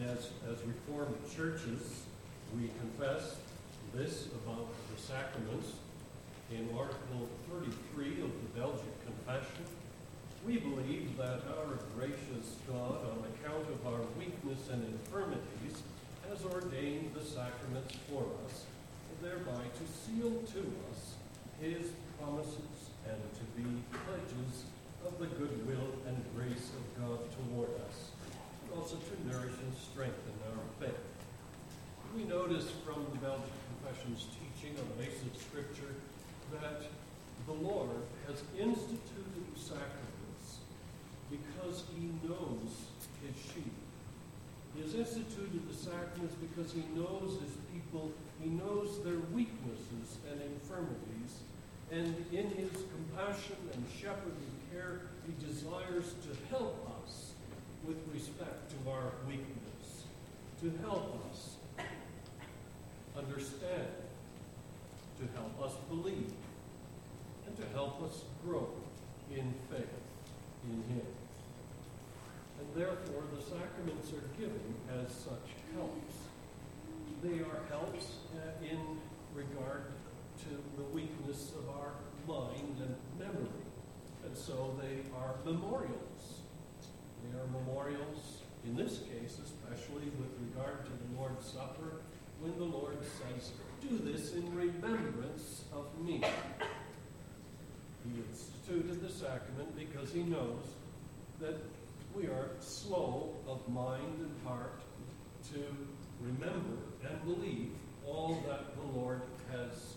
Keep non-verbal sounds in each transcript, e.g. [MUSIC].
as, as Reformed churches, we confess this about the sacraments in Article 33 of the Belgic Confession. We believe that our gracious God, on account of our weakness and infirmities, has ordained the sacraments for us, thereby to seal to us his promises and to be pledges of the goodwill and grace of God toward us, also to nourish and strengthen our faith. We notice from the Belgic Confession's teaching on the basis of Scripture that the Lord has instituted the sacraments because he knows his sheep. He has instituted the sacraments because he knows his people, he knows their weaknesses and infirmities, and in his compassion and shepherding care, he desires to help us with respect to our weakness, to help us understand, to help us believe, and to help us grow in faith in him. And therefore, the sacraments are given as such helps. They are helps uh, in regard to the weakness of our mind and memory. And so they are memorials. They are memorials, in this case, especially with regard to the Lord's Supper, when the Lord says, Do this in remembrance of me. He instituted the sacrament because he knows that we are slow of mind and heart to remember and believe all that the Lord has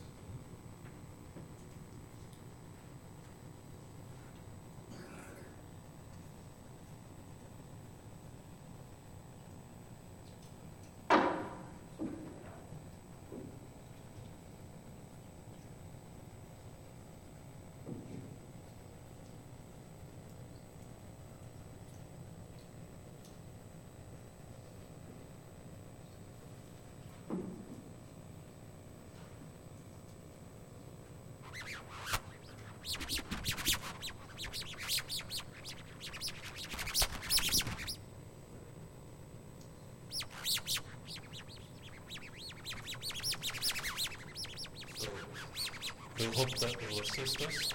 We hope that will assist us.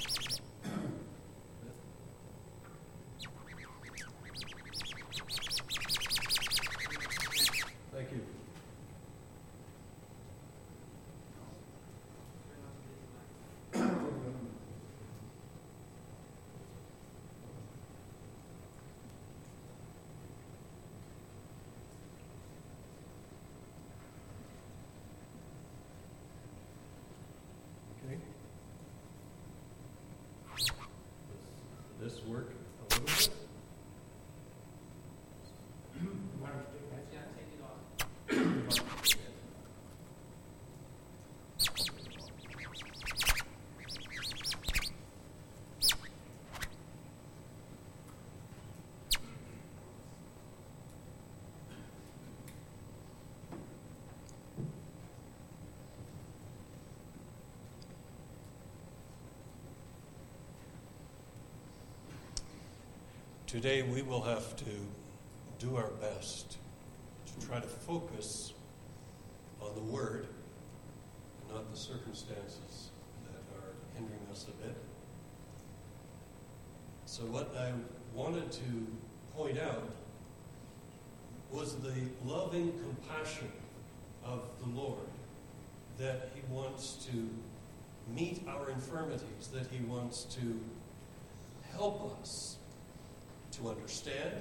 This work a little bit? Today we will have to do our best to try to focus on the Word, not the circumstances that are hindering us a bit. So, what I wanted to point out was the loving compassion of the Lord that He wants to meet our infirmities, that He wants to help us to understand,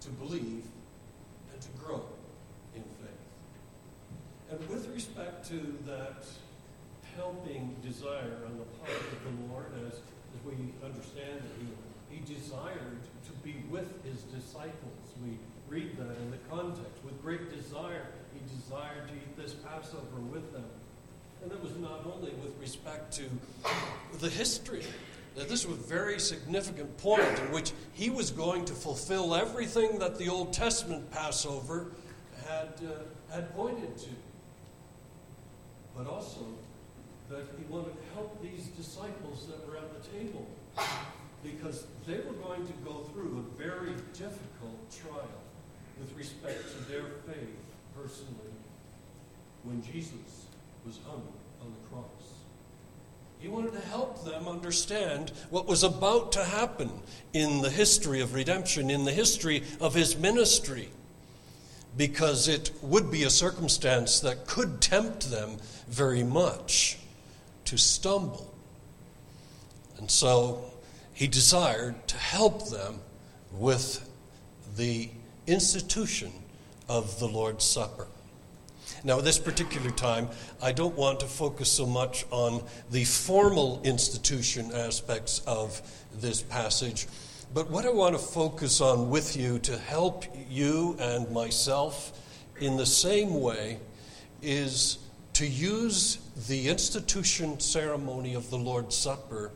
to believe, and to grow in faith. And with respect to that helping desire on the part of the Lord, as, as we understand that he, he desired to be with his disciples. We read that in the context. With great desire, he desired to eat this Passover with them. And it was not only with respect to the history that this was a very significant point in which he was going to fulfill everything that the Old Testament Passover had, uh, had pointed to. But also that he wanted to help these disciples that were at the table because they were going to go through a very difficult trial. with respect to their faith personally when Jesus was hung on the cross. He wanted to help them understand what was about to happen in the history of redemption, in the history of his ministry, because it would be a circumstance that could tempt them very much to stumble. And so he desired to help them with the institution of the Lord's Supper. Now, at this particular time, I don't want to focus so much on the formal institution aspects of this passage, but what I want to focus on with you to help you and myself in the same way is to use the institution ceremony of the Lord's Supper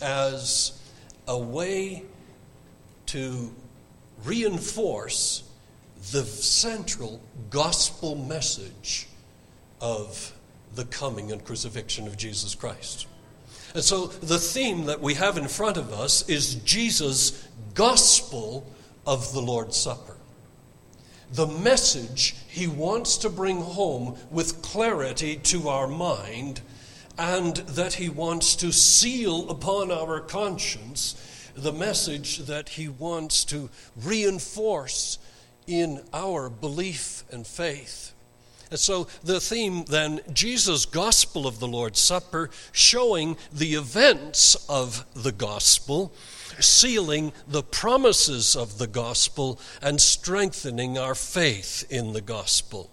as a way to reinforce the central gospel message of the coming and crucifixion of Jesus Christ. And so the theme that we have in front of us is Jesus' gospel of the Lord's Supper. The message he wants to bring home with clarity to our mind, and that he wants to seal upon our conscience the message that he wants to reinforce in our belief and faith. And so the theme then, Jesus' gospel of the Lord's Supper, showing the events of the gospel, sealing the promises of the gospel, and strengthening our faith in the gospel.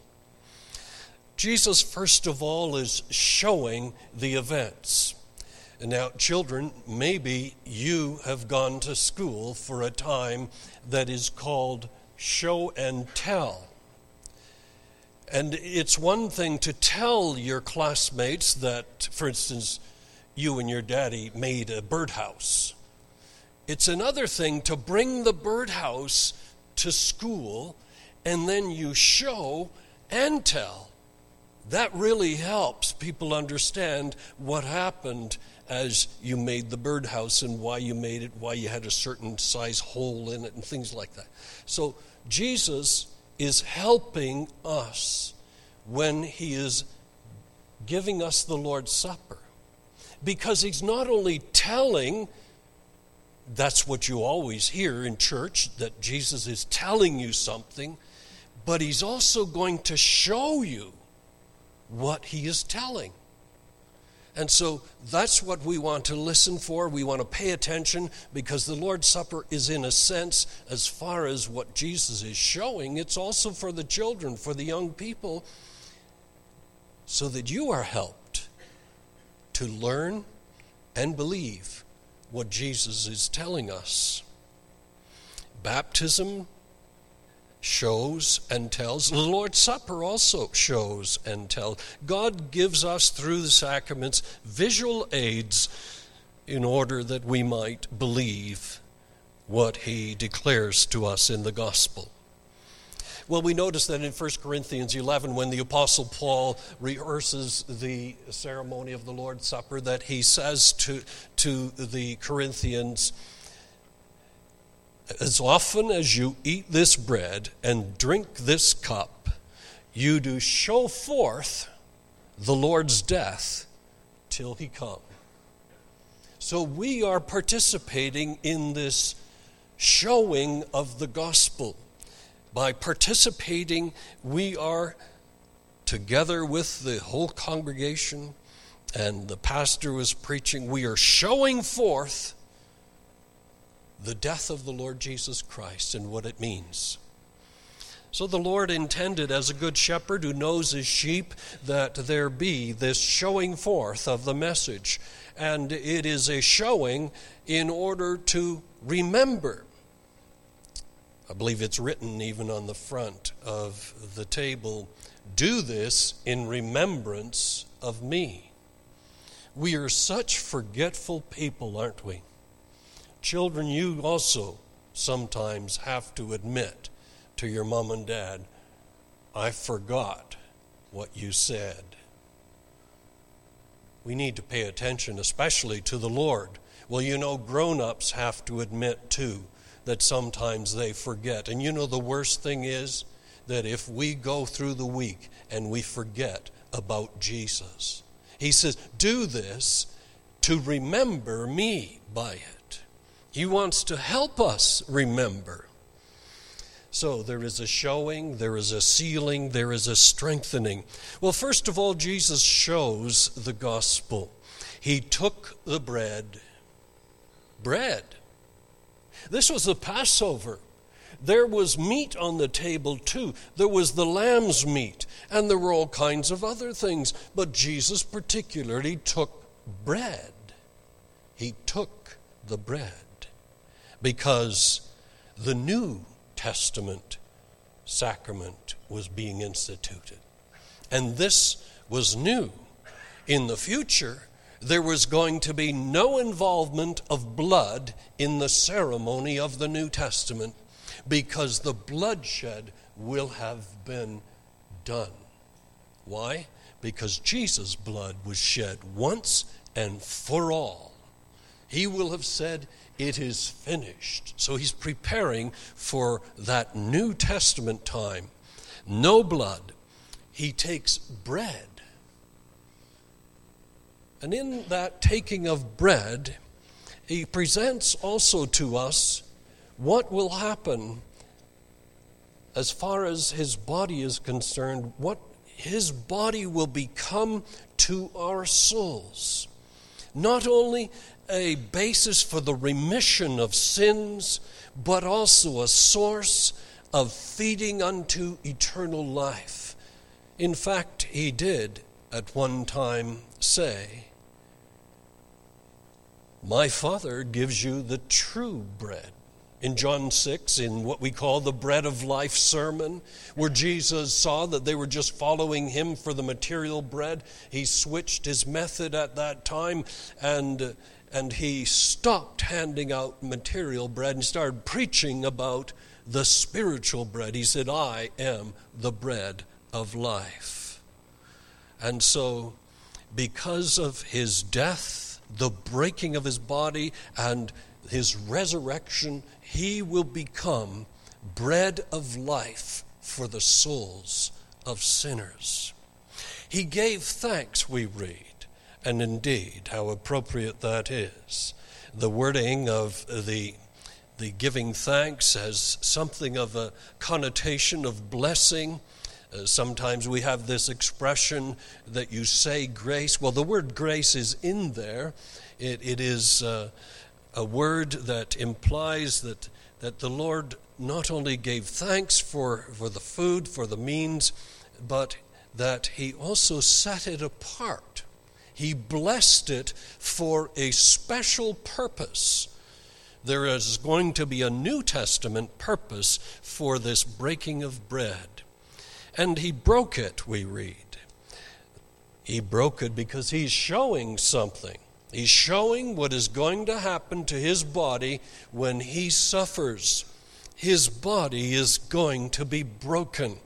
Jesus, first of all, is showing the events. Now, children, maybe you have gone to school for a time that is called show and tell. And it's one thing to tell your classmates that, for instance, you and your daddy made a birdhouse. It's another thing to bring the birdhouse to school and then you show and tell. That really helps people understand what happened as you made the birdhouse and why you made it, why you had a certain size hole in it, and things like that. So Jesus is helping us when he is giving us the Lord's Supper. Because he's not only telling, that's what you always hear in church, that Jesus is telling you something, but he's also going to show you what he is telling. And so that's what we want to listen for. We want to pay attention because the Lord's Supper is, in a sense, as far as what Jesus is showing, it's also for the children, for the young people, so that you are helped to learn and believe what Jesus is telling us. Baptism shows and tells. The Lord's Supper also shows and tells. God gives us through the sacraments visual aids in order that we might believe what He declares to us in the gospel. Well, we notice that in 1 Corinthians 11, when the Apostle Paul rehearses the ceremony of the Lord's Supper, that he says to, to the Corinthians, as often as you eat this bread and drink this cup, you do show forth the Lord's death till he come. So we are participating in this showing of the gospel. By participating, we are together with the whole congregation, and the pastor was preaching, we are showing forth the death of the Lord Jesus Christ and what it means. So the Lord intended, as a good shepherd who knows his sheep, that there be this showing forth of the message. And it is a showing in order to remember. I believe it's written even on the front of the table do this in remembrance of me. We are such forgetful people, aren't we? Children, you also sometimes have to admit to your mom and dad, I forgot what you said. We need to pay attention, especially to the Lord. Well, you know, grown ups have to admit too that sometimes they forget. And you know, the worst thing is that if we go through the week and we forget about Jesus, He says, Do this to remember me by it. He wants to help us remember. So there is a showing, there is a sealing, there is a strengthening. Well, first of all, Jesus shows the gospel. He took the bread. Bread. This was the Passover. There was meat on the table too. There was the lamb's meat, and there were all kinds of other things. But Jesus particularly took bread. He took the bread because the New Testament sacrament was being instituted. And this was new. In the future, there was going to be no involvement of blood in the ceremony of the New Testament because the bloodshed will have been done. Why? Because Jesus' blood was shed once and for all. He will have said, it is finished. So he's preparing for that New Testament time. No blood. He takes bread. And in that taking of bread, he presents also to us what will happen as far as his body is concerned, what his body will become to our souls. Not only a basis for the remission of sins, but also a source of feeding unto eternal life. In fact, he did at one time say, My Father gives you the true bread in John 6, in what we call the bread of life sermon, where Jesus saw that they were just following him for the material bread. He switched his method at that time and, and he stopped handing out material bread and started preaching about the spiritual bread. He said, I am the bread of life. And so, because of his death, the breaking of his body, and his resurrection, he will become bread of life for the souls of sinners. He gave thanks, we read, and indeed, how appropriate that is. The wording of the the giving thanks has something of a connotation of blessing. Uh, sometimes we have this expression that you say grace. Well, the word grace is in there. It, it is uh, a word that implies that, that the Lord not only gave thanks for, for the food, for the means, but that He also set it apart. He blessed it for a special purpose. There is going to be a New Testament purpose for this breaking of bread. And He broke it, we read. He broke it because He's showing something. He's showing what is going to happen to his body when he suffers. His body is going to be broken.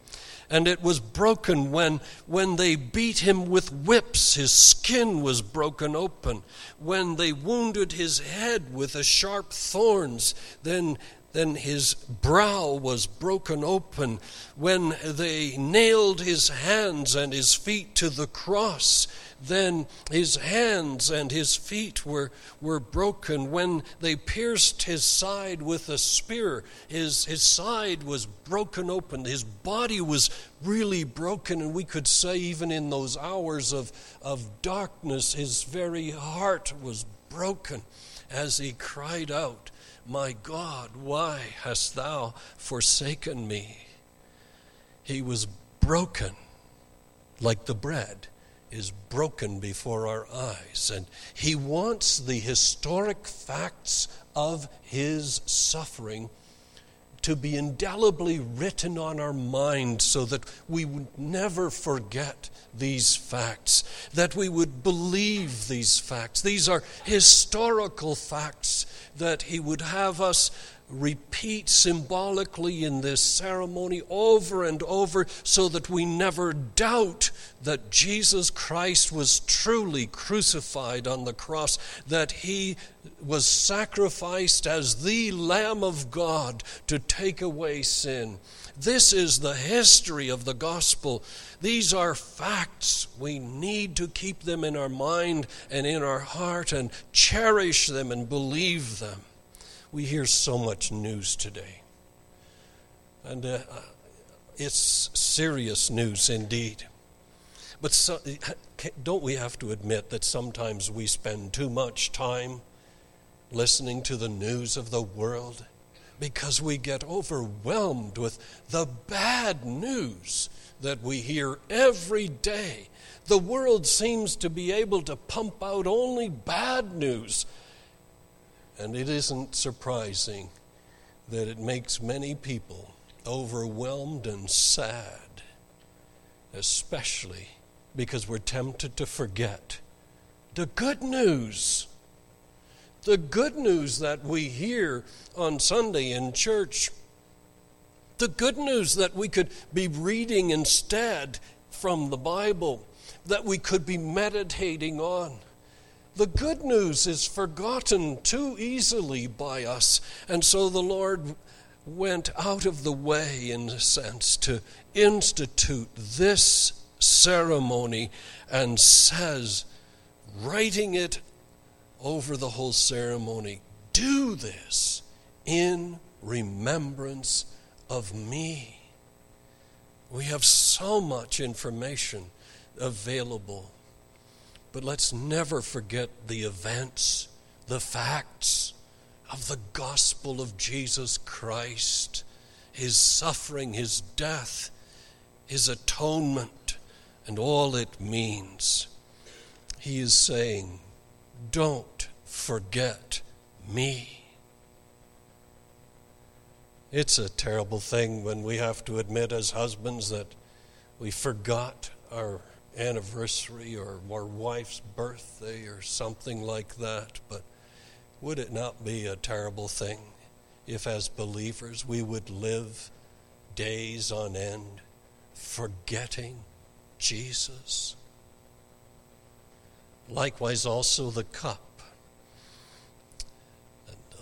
And it was broken when, when they beat him with whips, his skin was broken open. When they wounded his head with the sharp thorns, then then his brow was broken open. When they nailed his hands and his feet to the cross, then his hands and his feet were, were broken. When they pierced his side with a spear, his, his side was broken open. His body was really broken, and we could say, even in those hours of, of darkness, his very heart was broken as he cried out, My God, why hast thou forsaken me? He was broken like the bread is broken before our eyes. And he wants the historic facts of his suffering to be indelibly written on our mind so that we would never forget these facts, that we would believe these facts. These are historical facts that he would have us repeat symbolically in this ceremony over and over so that we never doubt that Jesus Christ was truly crucified on the cross, that he was sacrificed as the Lamb of God to take away sin. This is the history of the gospel. These are facts. We need to keep them in our mind and in our heart and cherish them and believe them. We hear so much news today. And uh, it's serious news indeed. But so, [LAUGHS] don't we have to admit that sometimes we spend too much time listening to the news of the world because we get overwhelmed with the bad news that we hear every day. The world seems to be able to pump out only bad news and it isn't surprising that it makes many people overwhelmed and sad, especially because we're tempted to forget the good news. The good news that we hear on Sunday in church. The good news that we could be reading instead from the Bible, that we could be meditating on. The good news is forgotten too easily by us. And so the Lord went out of the way, in a sense, to institute this ceremony and says, writing it over the whole ceremony, do this in remembrance of me. We have so much information available but let's never forget the events, the facts of the gospel of Jesus Christ, his suffering, his death, his atonement, and all it means. He is saying, Don't forget me. It's a terrible thing when we have to admit as husbands that we forgot our anniversary or our wife's birthday or something like that. But would it not be a terrible thing if, as believers, we would live days on end forgetting Jesus? Likewise, also the cup.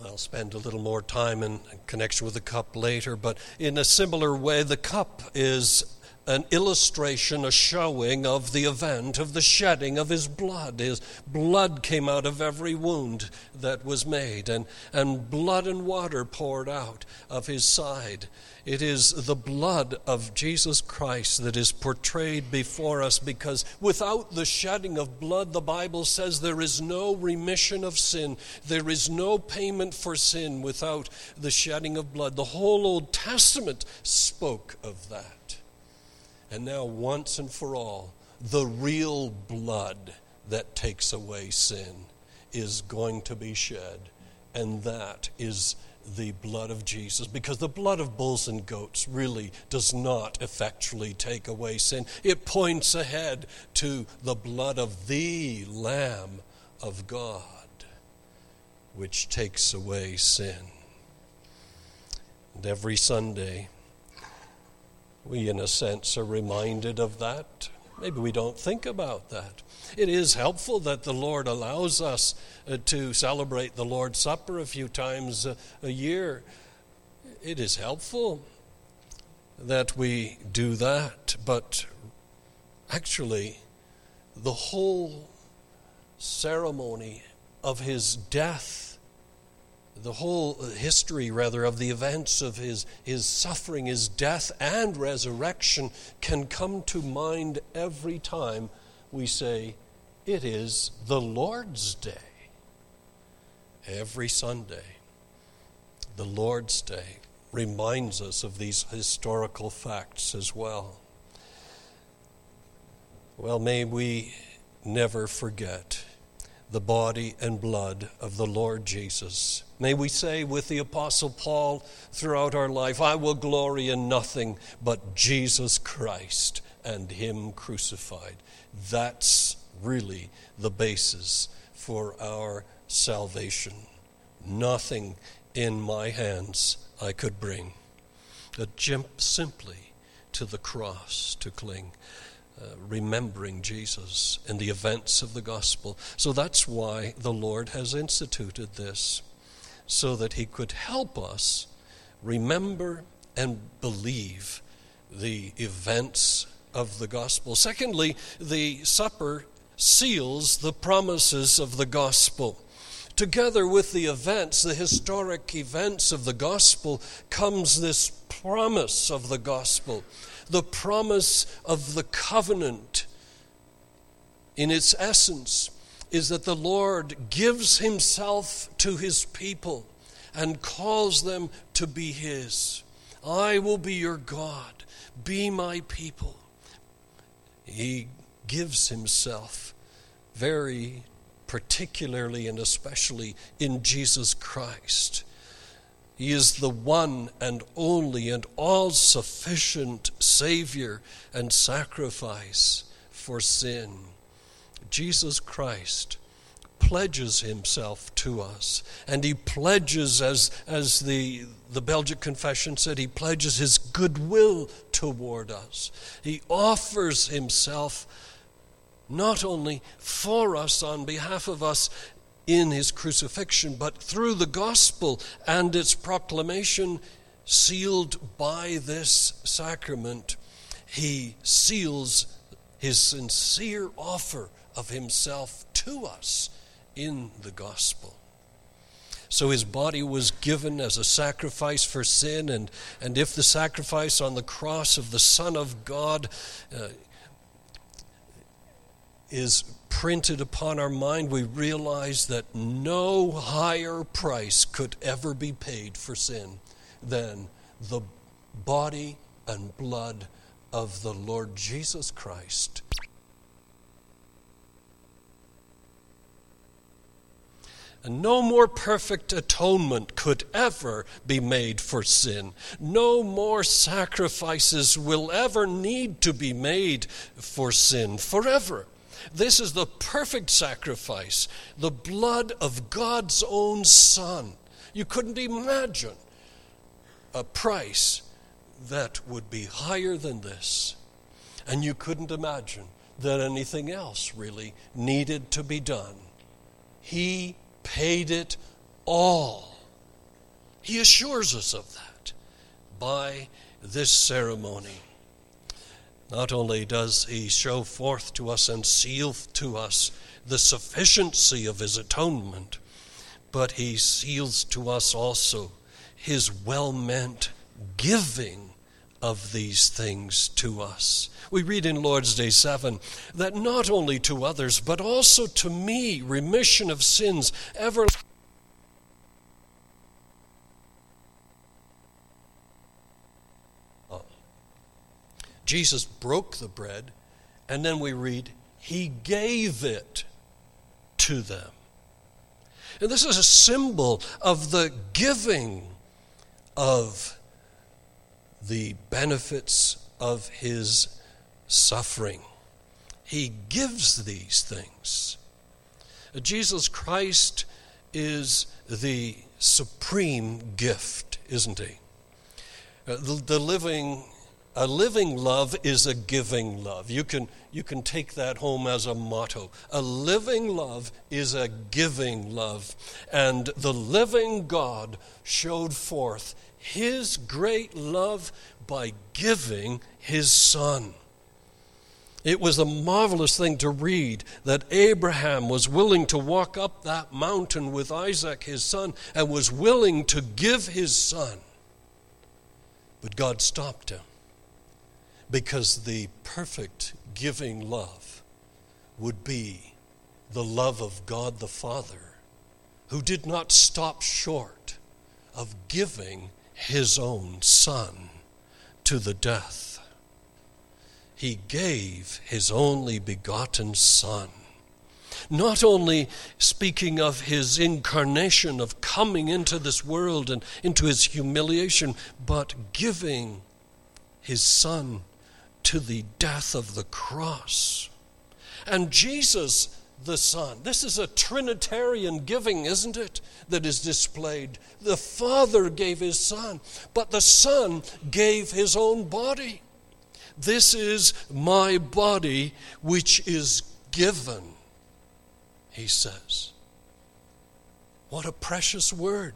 I'll spend a little more time in connection with the cup later, but in a similar way, the cup is an illustration, a showing of the event of the shedding of his blood. His blood came out of every wound that was made, and, and blood and water poured out of his side. It is the blood of Jesus Christ that is portrayed before us because without the shedding of blood, the Bible says there is no remission of sin. There is no payment for sin without the shedding of blood. The whole Old Testament spoke of that. And now, once and for all, the real blood that takes away sin is going to be shed. And that is the blood of Jesus. Because the blood of bulls and goats really does not effectually take away sin, it points ahead to the blood of the Lamb of God, which takes away sin. And every Sunday, we, in a sense, are reminded of that. Maybe we don't think about that. It is helpful that the Lord allows us uh, to celebrate the Lord's Supper a few times a, a year. It is helpful that we do that, but actually, the whole ceremony of his death the whole uh, history, rather, of the events of his, his suffering, his death, and resurrection can come to mind every time we say, It is the Lord's Day. Every Sunday, the Lord's Day reminds us of these historical facts as well. Well, may we never forget the body and blood of the Lord Jesus. May we say with the Apostle Paul throughout our life, I will glory in nothing but Jesus Christ and Him crucified. That's really the basis for our salvation. nothing in my hands I could bring. But jump simply to the cross to cling, uh, remembering Jesus and the events of the gospel. So that's why the Lord has instituted this, so that He could help us remember and believe the events of the gospel. Secondly, the supper seals the promises of the gospel. Together with the events, the historic events of the gospel, comes this promise of the gospel, the promise of the covenant. In its essence, is that the Lord gives himself to his people and calls them to be his. I will be your God, be my people. He gives himself very particularly and especially in Jesus Christ. He is the one and only and all sufficient Savior and sacrifice for sin. Jesus Christ pledges himself to us. And he pledges, as, as the, the Belgic Confession said, he pledges his goodwill toward us. He offers himself not only for us, on behalf of us in his crucifixion, but through the gospel and its proclamation, sealed by this sacrament, he seals his sincere offer of himself to us in the gospel. So his body was given as a sacrifice for sin, and, and if the sacrifice on the cross of the Son of God uh, is printed upon our mind, we realize that no higher price could ever be paid for sin than the body and blood of the Lord Jesus Christ. And no more perfect atonement could ever be made for sin. No more sacrifices will ever need to be made for sin forever. This is the perfect sacrifice, the blood of God's own Son. You couldn't imagine a price that would be higher than this. And you couldn't imagine that anything else really needed to be done. He paid it all. He assures us of that by this ceremony. Not only does he show forth to us and seal to us the sufficiency of his atonement, but he seals to us also his well meant giving of these things to us. We read in Lord's Day 7 that not only to others, but also to me, remission of sins, ever Jesus broke the bread, and then we read, He gave it to them. And this is a symbol of the giving of the benefits of His suffering. He gives these things. Jesus Christ is the supreme gift, isn't he? Uh, the, the living a living love is a giving love. You can, you can take that home as a motto. A living love is a giving love. And the living God showed forth his great love by giving his son. It was a marvelous thing to read that Abraham was willing to walk up that mountain with Isaac, his son, and was willing to give his son. But God stopped him because the perfect giving love would be the love of God the Father, who did not stop short of giving his own Son to the death. He gave his only begotten Son. Not only speaking of his incarnation, of coming into this world and into his humiliation, but giving his Son to the death of the cross. And Jesus the Son. This is a Trinitarian giving, isn't it? That is displayed. The Father gave His Son, but the Son gave His own body. This is my body which is given, He says. What a precious word.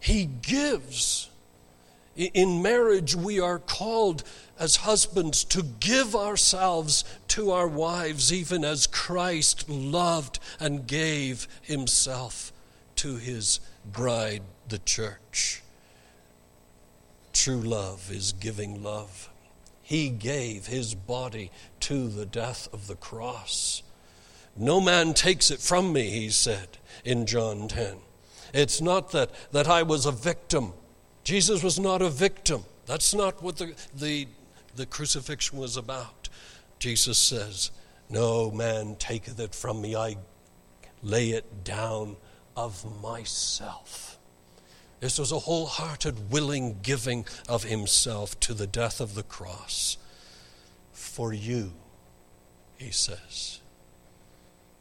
He gives. In marriage, we are called as husbands to give ourselves to our wives, even as Christ loved and gave himself to his bride, the church. True love is giving love. He gave his body to the death of the cross. No man takes it from me, he said in John 10. It's not that, that I was a victim. Jesus was not a victim. That's not what the, the the crucifixion was about. Jesus says, No man taketh it from me, I lay it down of myself. This was a wholehearted, willing giving of himself to the death of the cross. For you, he says.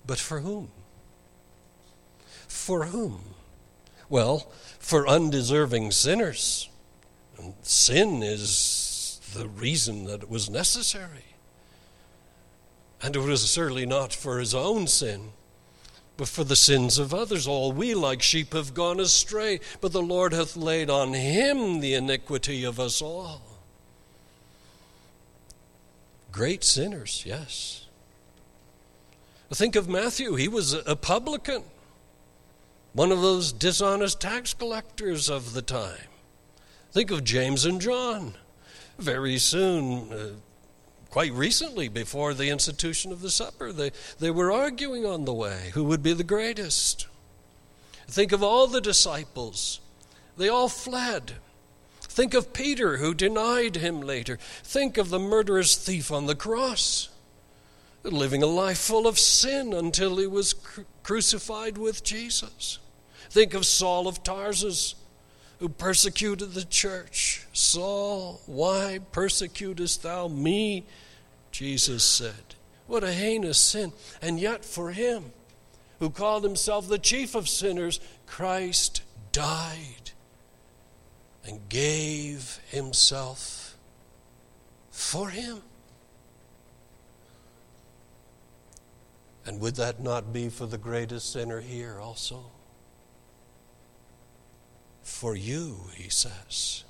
But for whom? For whom? Well, for undeserving sinners. Sin is the reason that it was necessary. And it was certainly not for his own sin, but for the sins of others. All we like sheep have gone astray, but the Lord hath laid on him the iniquity of us all. Great sinners, yes. Think of Matthew. He was a publican, one of those dishonest tax collectors of the time. Think of James and John very soon, uh, quite recently, before the institution of the supper, they, they were arguing on the way who would be the greatest. Think of all the disciples, they all fled. Think of Peter, who denied him later. Think of the murderous thief on the cross, living a life full of sin until he was crucified with Jesus. Think of Saul of Tarsus, who persecuted the church. Saul, why persecutest thou me? Jesus said. What a heinous sin. And yet, for him, who called himself the chief of sinners, Christ died and gave himself for him. And would that not be for the greatest sinner here also? for you, he says.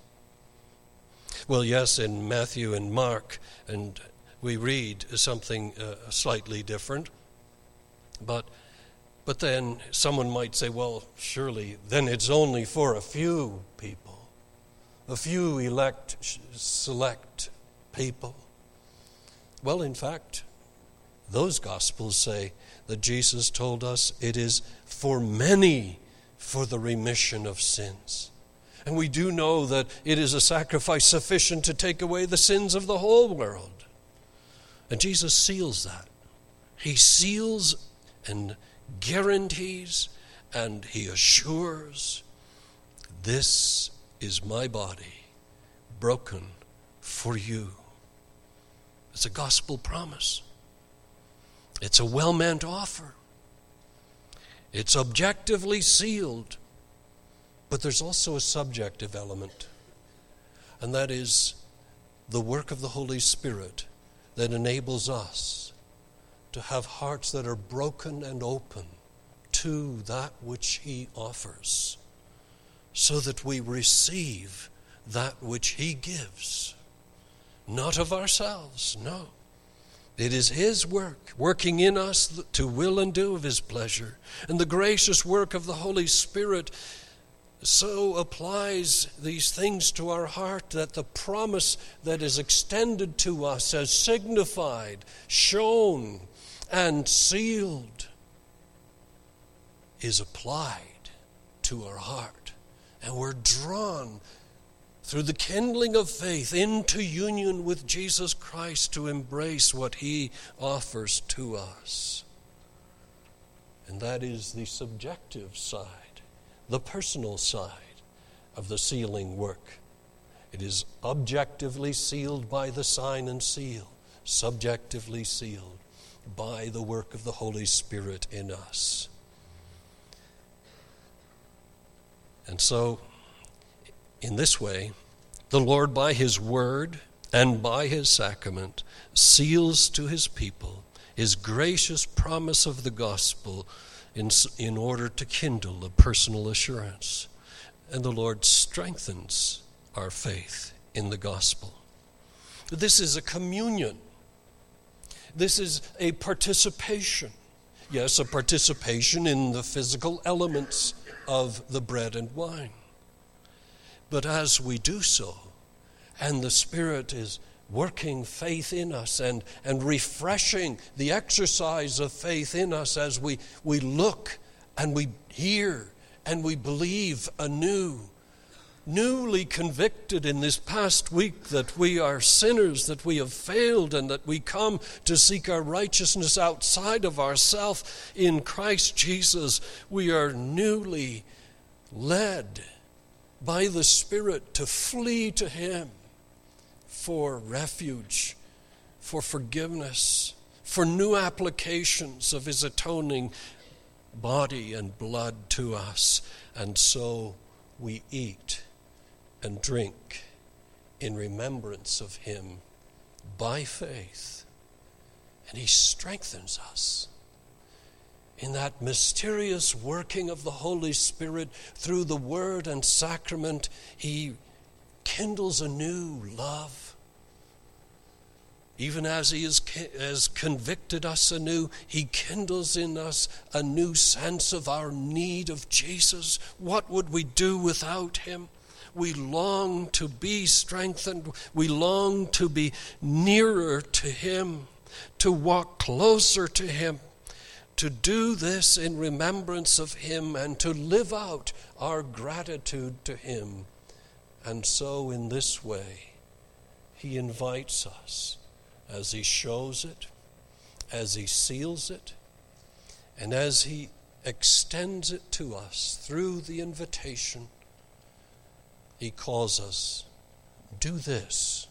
Well, yes, in Matthew and Mark, and we read something uh, slightly different. But, but then someone might say, well, surely then it's only for a few people, a few elect, select people. Well, in fact, those Gospels say that Jesus told us it is for many for the remission of sins. And we do know that it is a sacrifice sufficient to take away the sins of the whole world. And Jesus seals that. He seals and guarantees and he assures this is my body broken for you. It's a gospel promise, it's a well meant offer. It's objectively sealed, but there's also a subjective element, and that is the work of the Holy Spirit that enables us to have hearts that are broken and open to that which He offers, so that we receive that which He gives, not of ourselves, no it is His work, working in us to will and do of His pleasure. And the gracious work of the Holy Spirit so applies these things to our heart that the promise that is extended to us as signified, shown, and sealed is applied to our heart. And we're drawn through the kindling of faith into union with Jesus Christ to embrace what he offers to us. And that is the subjective side, the personal side of the sealing work. It is objectively sealed by the sign and seal, subjectively sealed by the work of the Holy Spirit in us. And so, in this way, the Lord, by His word and by His sacrament, seals to His people His gracious promise of the gospel in, in order to kindle a personal assurance. And the Lord strengthens our faith in the gospel. This is a communion. This is a participation. Yes, a participation in the physical elements of the bread and wine. But as we do so, and the Spirit is working faith in us and, and refreshing the exercise of faith in us as we, we look and we hear and we believe anew newly convicted in this past week that we are sinners, that we have failed, and that we come to seek our righteousness outside of ourself in Christ Jesus, we are newly led by the Spirit to flee to Him for refuge, for forgiveness, for new applications of His atoning body and blood to us. And so we eat and drink in remembrance of him by faith. And he strengthens us in that mysterious working of the Holy Spirit through the Word and sacrament. He kindles a new love. Even as He has, has convicted us anew, He kindles in us a new sense of our need of Jesus. What would we do without Him? We long to be strengthened. We long to be nearer to Him, to walk closer to Him, to do this in remembrance of Him, and to live out our gratitude to Him. And so, in this way, He invites us as He shows it, as He seals it, and as He extends it to us through the invitation he calls us, do this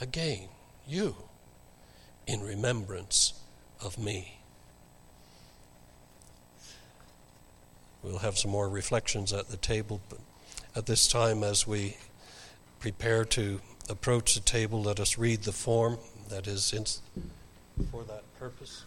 again, you, in remembrance of me. We'll have some more reflections at the table, but at this time, as we prepare to approach the table, let us read the form that is in, for that purpose.